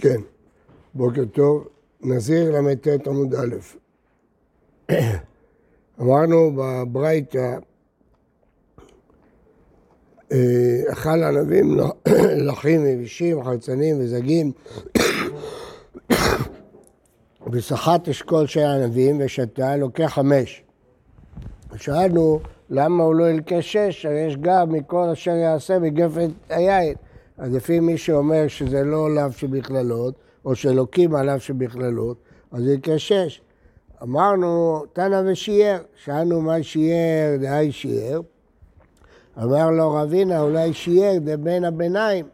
כן, בוקר טוב. נזיר ל"ט עמוד א'. אמרנו בברייתא, אה, אכל ענבים לחים יבישים, חרצנים וזגים, וסחט אשכול של ענבים ושתה, לוקח חמש. שאלנו למה הוא לא ילקה שש, הרי יש גם מכל אשר יעשה בגפת היין. אז לפי מי שאומר שזה לא לאו שבכללות, או שאלוקים עליו שבכללות, אז זה כשש. אמרנו, תנא ושיער, שאלנו מה שיער, דהי שיער. אמר לו רבינה, אולי שיער דבין הביניים.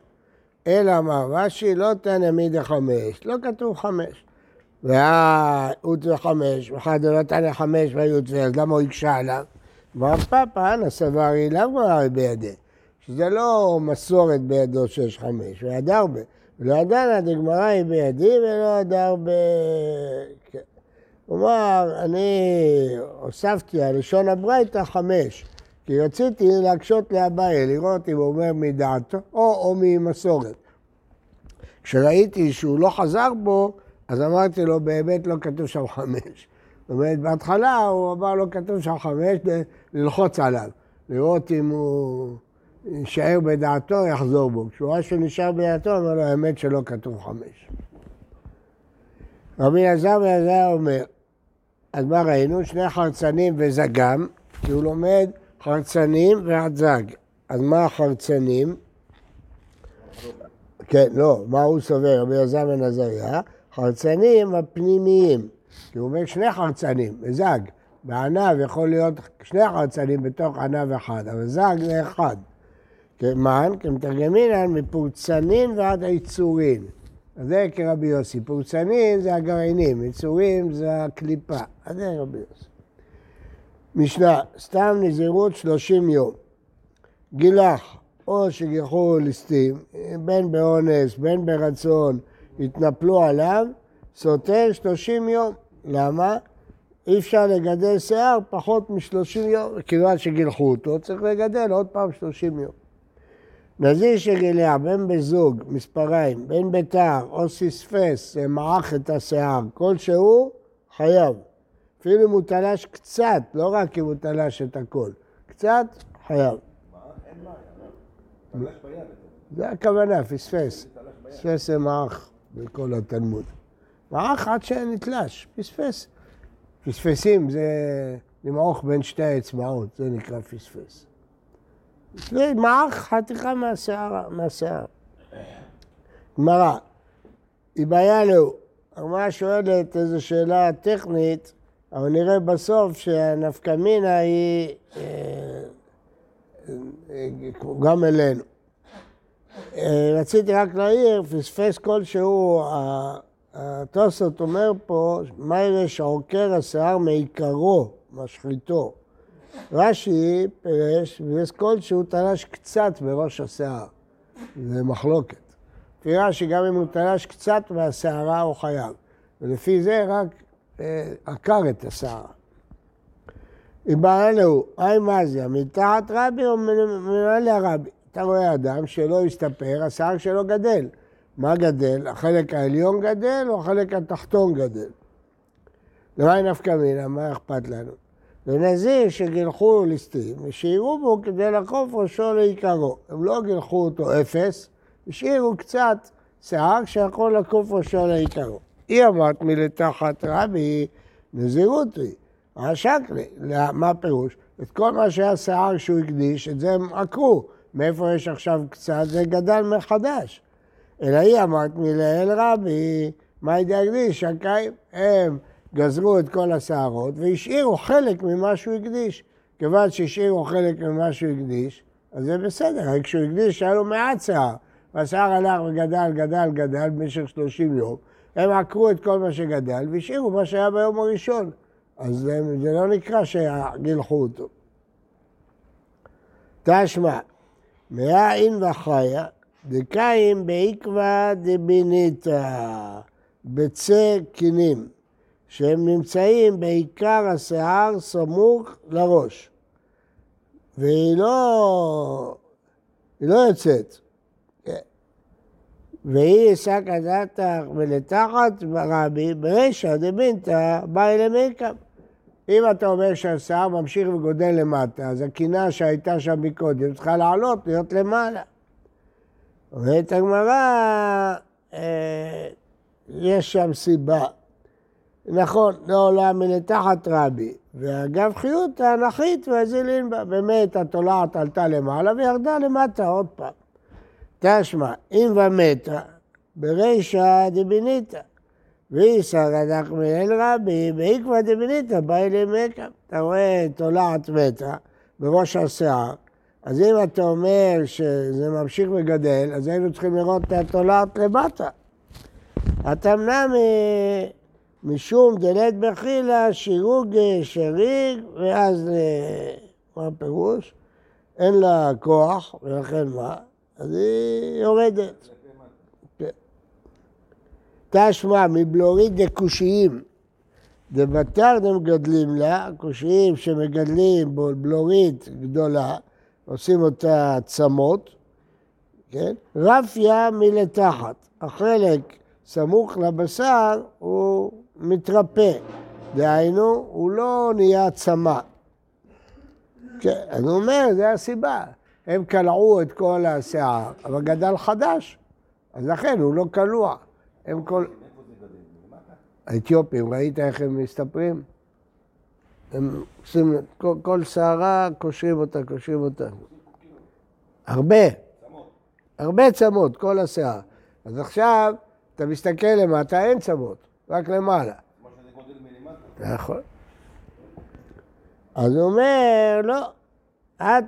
אלא אמר רש"י, לא תנא מידי חמש, לא כתוב חמש. והאות וחמש, ואחד לא תנא חמש והיות אז למה הוא הקשה עליו? אמר פאפא, אנא סברי, למה בידי? שזה לא מסורת בידו שיש חמש, הוא ידע הרבה. ולא ידענה דגמרא היא בידי ולא ידע הרבה... כן. כלומר, אני הוספתי על לשון הברייתא חמש, כי רציתי להקשות לאביי, לראות אם הוא אומר מדעתו או, או ממסורת. כשראיתי שהוא לא חזר בו, אז אמרתי לו, באמת לא כתוב שם חמש. זאת אומרת, בהתחלה הוא אמר לא כתוב שם חמש, ללחוץ עליו, לראות אם הוא... יישאר בדעתו, יחזור בו. כשהוא רואה שהוא נשאר בדעתו, אמר לו, האמת שלא כתוב חמש. רבי אלעזר ואלעזר אומר, אז מה ראינו? שני חרצנים וזגם, כי הוא לומד חרצנים והזג. אז מה החרצנים? כן, לא, מה הוא סובר, רבי אלעזר בן עזריה? חרצנים הפנימיים, כי הוא אומר שני חרצנים, וזג. בענב יכול להיות שני חרצנים בתוך ענב אחד, אבל זג זה אחד. כמן, כמתרגמינן, מפורצנין ועד היצורין. זה כרבי יוסי. פורצנין זה הגרעינים, יצורים זה הקליפה. אז זה רבי יוסי. משנה, סתם נזירות שלושים יום. גילח, או שגיחו ליסטים, בין באונס, בין ברצון, התנפלו עליו, סותר שלושים יום. למה? אי אפשר לגדל שיער פחות משלושים יום. כיוון שגילחו אותו, צריך לגדל עוד פעם שלושים יום. נזיר שגילח בין בזוג, מספריים, בין בתר או סספס, מעך את השיער, כלשהו, חייב. אפילו אם הוא תלש קצת, לא רק אם הוא תלש את הכל, קצת, חייב. זה הכוונה, פספס. פספס זה מעך בכל התלמוד. מעך עד שנתלש, פספס. פספסים זה למעוך בין שתי האצבעות, זה נקרא פספס. ומעך חתיכה מהשיער. גמרא, לו, הגמרא שואלת איזו שאלה טכנית, אבל נראה בסוף שהנפקא מינה היא אה, גם אלינו. אה, רציתי רק להעיר, פספס כלשהו, התוספות אומר פה, מה יראה שעוקר השיער מעיקרו, משחיתו. רש"י פירש, ויש כל שהוא תלש קצת בראש השיער. זה מחלוקת. לפי רש"י, גם אם הוא תלש קצת מהשערה, הוא חייב. ולפי זה רק אה, עקר את השערה. לו, היי מה זה, מתחת רבי או מנהל הרבי? אתה רואה אדם שלא הסתפר, השיער שלו גדל. מה גדל? החלק העליון גדל או החלק התחתון גדל? למה נפקא מינה? מה אכפת לנו? ונזיר שגילחו ליסטים, השאירו בו כדי לעקוף ראשו לעיקרו. הם לא גילחו אותו אפס, השאירו קצת שיער שיכול לעקוף ראשו לעיקרו. היא אמרת מלתחת רבי, נזירות היא. רשק לי, מה הפירוש? את כל מה שהיה שיער שהוא הקדיש, את זה הם עקרו. מאיפה יש עכשיו קצת? זה גדל מחדש. אלא היא אמרת מלאל רבי, מה ידי הקדיש? הקיים הם גזרו את כל השערות והשאירו חלק ממה שהוא הקדיש. כיוון שהשאירו חלק ממה שהוא הקדיש, אז זה בסדר, רק כשהוא הקדיש היה לו מעט שיער, והשיער הלך וגדל, גדל, גדל במשך 30 יום, הם עקרו את כל מה שגדל והשאירו מה שהיה ביום הראשון. אז זה, זה לא נקרא שגילחו אותו. תשמע, מאין וחיה, דקאים בעקבא דביניתא, בצא קינים. שהם נמצאים בעיקר השיער סמוך לראש. והיא לא, היא לא יוצאת. והיא סקא דתך ולתחת רבי, ברישא דבינתא באי למיקם. אם אתה אומר שהשיער ממשיך וגודל למטה, אז הקינה שהייתה שם מקודם צריכה לעלות, להיות למעלה. אומרת הגמרא, אה, יש שם סיבה. נכון, לא עולה מלתחת רבי, ואגב חיותא נחית והזילין בה. באמת התולעת עלתה למעלה וירדה למטה עוד פעם. תשמע, אם ומתה, ברישא דביניתא. ואיסא רדך מאל רבי, ואיקבא דביניתא באי למקם. אתה רואה תולעת מתה בראש השיער, אז אם אתה אומר שזה ממשיך וגדל, אז היינו צריכים לראות את התולעת למטה. אתה מנע משום דלת בחילה שירוג שריג, ואז אה, מה הפירוש? אין לה כוח, ולכן מה? אז היא יורדת. תשמע, מבלורית דקושיים, דבתר מגדלים לה, קושיים שמגדלים בלורית גדולה, עושים אותה צמות, כן? רפיה מלתחת. החלק סמוך לבשר הוא מתרפא, דהיינו, הוא לא נהיה צמא. כן, אני אומר, זה הסיבה. הם קלעו את כל השיער, אבל גדל חדש, אז לכן הוא לא קלוע. הם כל... האתיופים, ראית איך הם מסתפרים? הם עושים, כל, כל שערה קושרים אותה, קושרים אותה. הרבה. הרבה צמות, כל השיער. אז עכשיו, אתה מסתכל למטה, אין צמות, רק למעלה. נכון. אז הוא אומר, לא,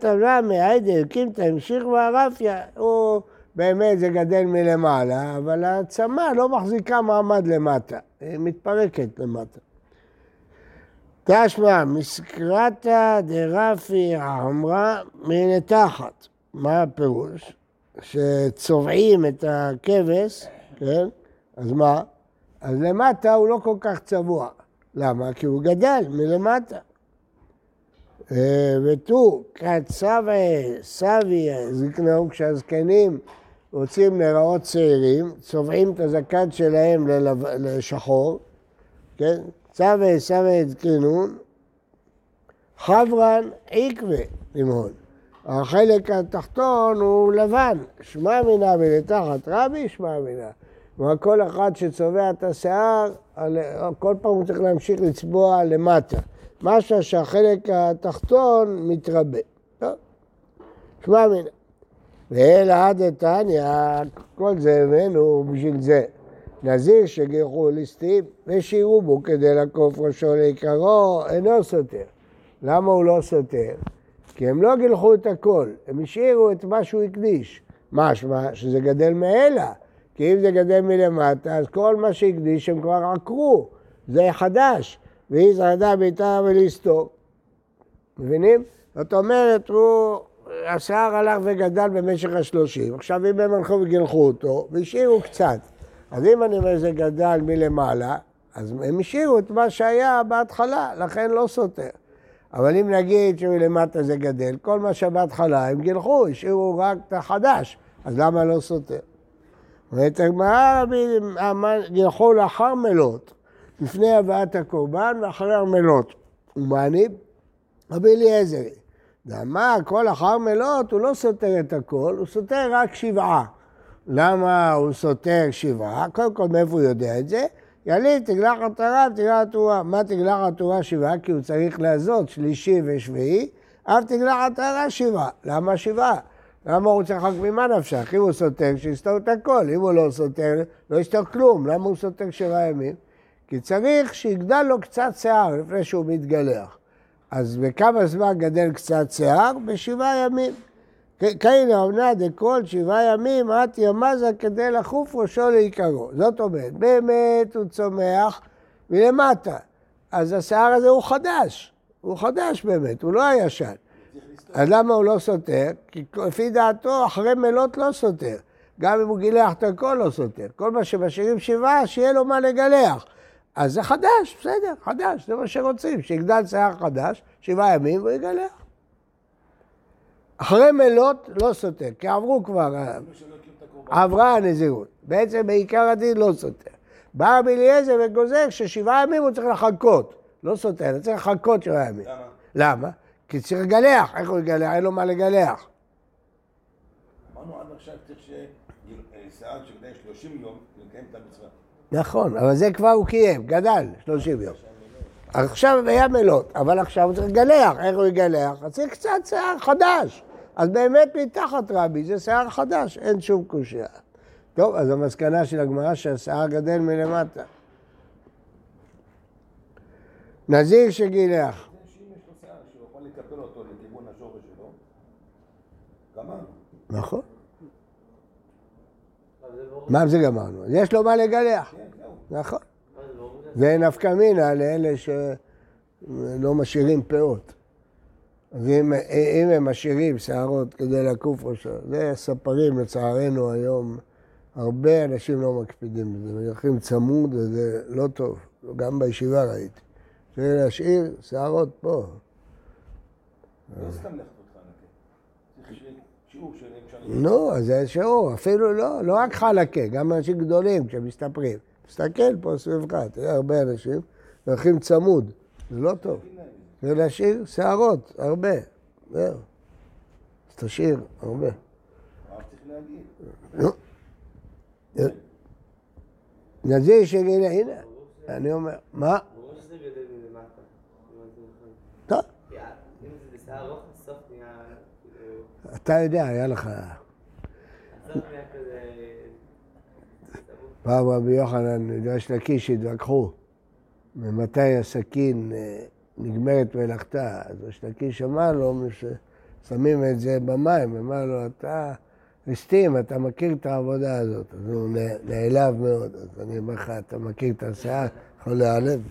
רמי, היידה, קימתא, המשיך והרפיה, הוא... באמת זה גדל מלמעלה, אבל העצמה לא מחזיקה מעמד למטה, היא מתפרקת למטה. תשמע, מסקרתא דרפי עמרה מנתחת. מה הפירוש? שצובעים את הכבש, כן? אז מה? אז למטה הוא לא כל כך צבוע. למה? כי הוא גדל מלמטה. אה, ותו, כצווי, סבי, זקנהו, כשהזקנים רוצים להיראות צעירים, צובעים את הזקן שלהם ללב... לשחור, כן? צווה סווה עדכנון, חברן עקווה למהון. החלק התחתון הוא לבן, שמע מינה ולתחת רבי שמע מינה. כלומר כל אחד שצובע את השיער, כל פעם הוא צריך להמשיך לצבוע למטה. משהו שהחלק התחתון מתרבה. שמע מינה. ואלא דתניא, כל זה הבאנו בשביל זה. נזיר שגיחו ליסטים ושירו בו כדי לעקוף ראשו לעיקרו, אינו סותר. למה הוא לא סותר? כי הם לא גילחו את הכל, הם השאירו את מה שהוא הקדיש. משמע שזה גדל מאלה, כי אם זה גדל מלמטה, אז כל מה שהקדיש הם כבר עקרו, זה חדש. והיא זרדה ביתה ולסתור. מבינים? זאת אומרת, הוא השיער הלך וגדל במשך השלושים, עכשיו אם הם הלכו וגילחו אותו, והשאירו קצת. אז אם אני אומר שזה גדל מלמעלה, אז הם השאירו את מה שהיה בהתחלה, לכן לא סותר. אבל אם נגיד שמלמטה זה גדל, כל מה שבהתחלה הם גילחו, השאירו רק את החדש, אז למה לא סותר? ואת הגמרא גילחו לאחר מלות, לפני הבאת הקורבן ואחרי המלות. ומענים? רבי אליעזרי. ואמר כל אחר מלות הוא לא סותר את הכל, הוא סותר רק שבעה. למה הוא סותר שבעה? קודם כל, מאיפה הוא יודע את זה? יליד תגלח התורה ותגלח התורה. מה תגלח התורה שבעה? כי הוא צריך לעזות שלישי ושביעי, אף תגלח התורה שבעה. למה שבעה? למה הוא צריך רק ממה נפשך? אם הוא סותר, שיסתור את הכל. אם הוא לא סותר, לא יסתור כלום. למה הוא סותר שבעה ימים? כי צריך שיגדל לו קצת שיער לפני שהוא מתגלח. אז בכמה זמן גדל קצת שיער? בשבעה ימים. כאלה עונה דכל שבעה ימים, את ימזה כדי לחוף ראשו לעיקרו. זאת אומרת, באמת הוא צומח מלמטה. אז השיער הזה הוא חדש. הוא חדש באמת, הוא לא הישן. אז למה הוא לא סותר? כי לפי דעתו, אחרי מלות לא סותר. גם אם הוא גילח את הכל לא סותר. כל מה שמשאירים שבעה, שיהיה לו מה לגלח. אז זה חדש, בסדר, חדש, זה מה שרוצים, שיגדל שיער חדש, שבעה ימים והוא יגלח. אחרי מלות לא סותר, כי עברו כבר... עברה הנזירות. בעצם בעיקר הדין לא סותר. בא רבי אליעזר וגוזר ששבעה ימים הוא צריך לחכות. לא סותר, הוא צריך לחכות שבעה ימים. למה? למה? כי צריך לגלח. איך הוא יגלח? אין לו מה לגלח. אמרנו עד עכשיו צריך ששיער שכדי 30 יום לקיים את המצווה. נכון, אבל זה כבר הוא קיים, גדל, 30 יום. עכשיו היה מלות, אבל עכשיו הוא צריך לגלח. איך הוא יגלח? אז צריך קצת שיער חדש. אז באמת מתחת רבי זה שיער חדש, אין שום קושייה. טוב, אז המסקנה של הגמרא שהשיער גדל מלמטה. נזיר שגילח. שאם יש לו שיער שהוא יכול לקפל אותו לכיוון השורש שלו, גמרנו. נכון. מה זה גמרנו? יש לו מה לגלח. כן. נכון. זה נפקא מינה לאלה שלא משאירים פאות. אז אם, אם הם משאירים שערות כדי לקוף ראשו, זה ספרים לצערנו היום, הרבה אנשים לא מקפידים בזה, מלכים צמוד וזה לא טוב, גם בישיבה ראיתי. צריך להשאיר שערות פה. לא סתם שיעור של. נו, אז זה שיעור, אפילו לא, לא רק חלקה, גם אנשים גדולים כשמסתפרים. תסתכל פה סביבך, תראה הרבה אנשים, הולכים צמוד, זה לא טוב. זה להשאיר שערות, הרבה, זהו. אז תשאיר הרבה. נזיר שגילה, הנה, אני אומר, מה? ברור שזה גדל מלמטה. אם זה נכון. טוב, כי ארוך, נהיה... כאילו, אתה יודע, היה לך... הסוף נהיה כזה... פעם רבי יוחנן, מדרש לקיש, התווכחו ממתי הסכין אה, נגמרת מלאכתה. אז ראש לקיש אמר לו, ששמים את זה במים, אמר לו, אתה ליסטים, אתה מכיר את העבודה הזאת. אז הוא נעלב מאוד, אז אני אומר לך, אתה מכיר את השיער, יכול להיעלב.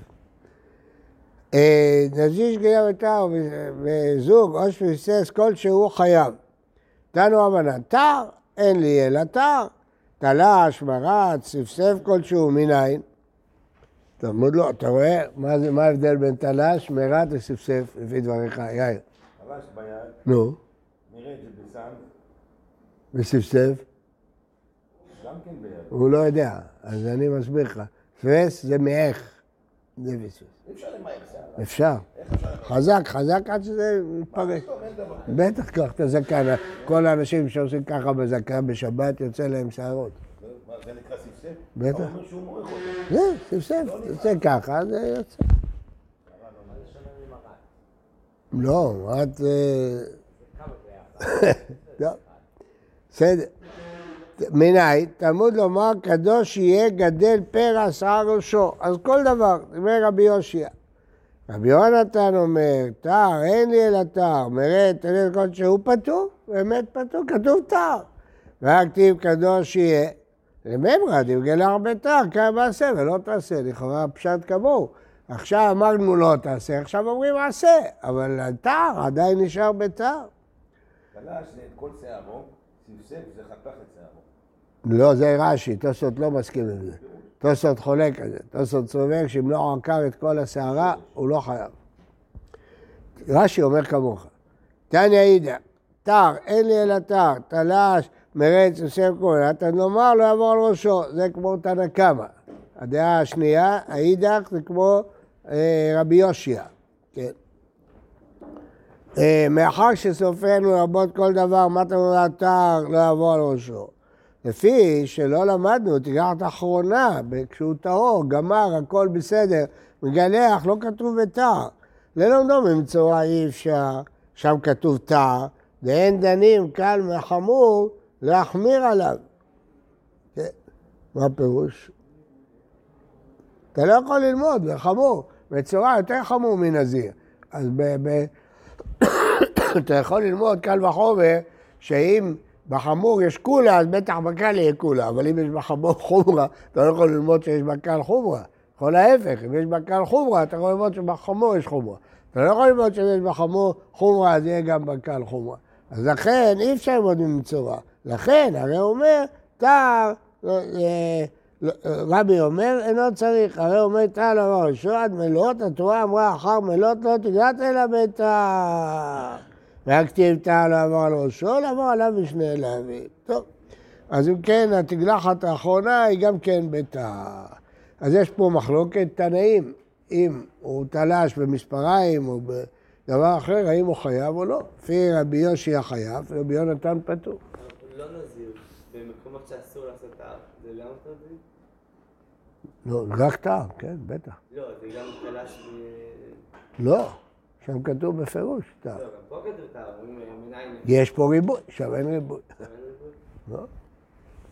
אה, נזיר שגיאה ותר וזוג או שפיסס כלשהו חייב. תנו הבנה, תר, אין לי אלא תר. תלש, מרץ, ספסף כלשהו, מניין? תלמוד לו, אתה רואה? מה ההבדל בין תלש, מרץ וספסף, לפי דבריך, יאיר? חלש ביד, נו, נראה את זה בסם, וספסף? גם כן ביד. הוא לא יודע, אז אני מסביר לך. פס זה מאיך. זה. אי אפשר? חזק, חזק עד שזה כזה. בטח קח את הזקן. כל האנשים שעושים ככה בזקן בשבת, יוצא להם שערות. מה, זה נקרא ספסף? בטח. זה, ספסף, יוצא ככה, זה יוצא. לא, את... אה, טוב, בסדר. מנין, תלמוד לומר, קדוש יהיה גדל פרע שיער ראשו. אז כל דבר, אומר רבי יושיע. רבי יונתן אומר, תר, אין לי אלא תר, מראה את אלה כל שהוא פטור, באמת פטור, כתוב תר. רק כתיב קדוש יהיה. לממרא, דבגלה הרבה תר, כאן מעשה ולא תעשה, לכאורה פשט כמוהו. עכשיו אמרנו לא תעשה, עכשיו אומרים עשה, אבל התר עדיין נשאר בתר. תלש זה את כל שערו, ספסף זה חתך את שערו. לא, זה רש"י, תוספות לא מסכים עם זה. תוספות חולק על זה. תוספות סובר שאם לא עקר את כל השערה, הוא לא חייב. רש"י אומר כמוך. תניא אידא, תר, אין לי אלא תר, תלש, מרץ, יוסף כהן, אתה נאמר לא יעבור על ראשו, זה כמו תנא קמא. הדעה השנייה, האידך, זה כמו אה, רבי יושיע. כן. אה, מאחר שסופרנו רבות כל דבר, מה אתה אומר תר, לא יעבור על ראשו. לפי שלא למדנו, תיקח את האחרונה, כשהוא טהור, גמר, הכל בסדר, מגלח, לא כתוב בתר. ללמדו ממצורע אי אפשר, שם כתוב תר, ואין דנים קל מחמור להחמיר עליו. מה הפירוש? אתה לא יכול ללמוד, זה חמור. מצורע יותר חמור מנזיר. אז ב- ב- אתה יכול ללמוד קל וחומר, שאם בחמור יש קולה, אז בטח בקל יהיה קולה, אבל אם יש בחמור חומרה, אתה לא יכול ללמוד שיש בקל חומרה. יכול ההפך, אם יש בקל חומרה, אתה יכול ללמוד שבחמור יש חומרה. אתה לא יכול ללמוד שיש בחמור חומרה, אז יהיה גם בקל חומרה. אז לכן אי אפשר ללמוד ממצורע. לכן, הרי אומר, תר, אה, אה, רבי אומר, אינו צריך, הרי אומר, תר לא אמר עד מלאות, התורה אמרה, אחר מלאות לא תגעת אלא בתר. והכתיב לא עבר על ראשו, לעבור עליו בשני להבים. טוב, אז אם כן, התגלחת האחרונה היא גם כן בטהרה. אז יש פה מחלוקת תנאים, אם הוא תלש במספריים או בדבר אחר, האם הוא חייב או לא. לפי רבי יושי החייב, רבי יונתן פטור. לא נזיר, במקומות שאסור לעשות טהר, זה גם אותו דין? לא, רק טעם, כן, בטח. לא, זה גם תלש ב... לא, שם כתוב בפירוש טעם. לא. יש פה ריבוי, שם אין ריבוי.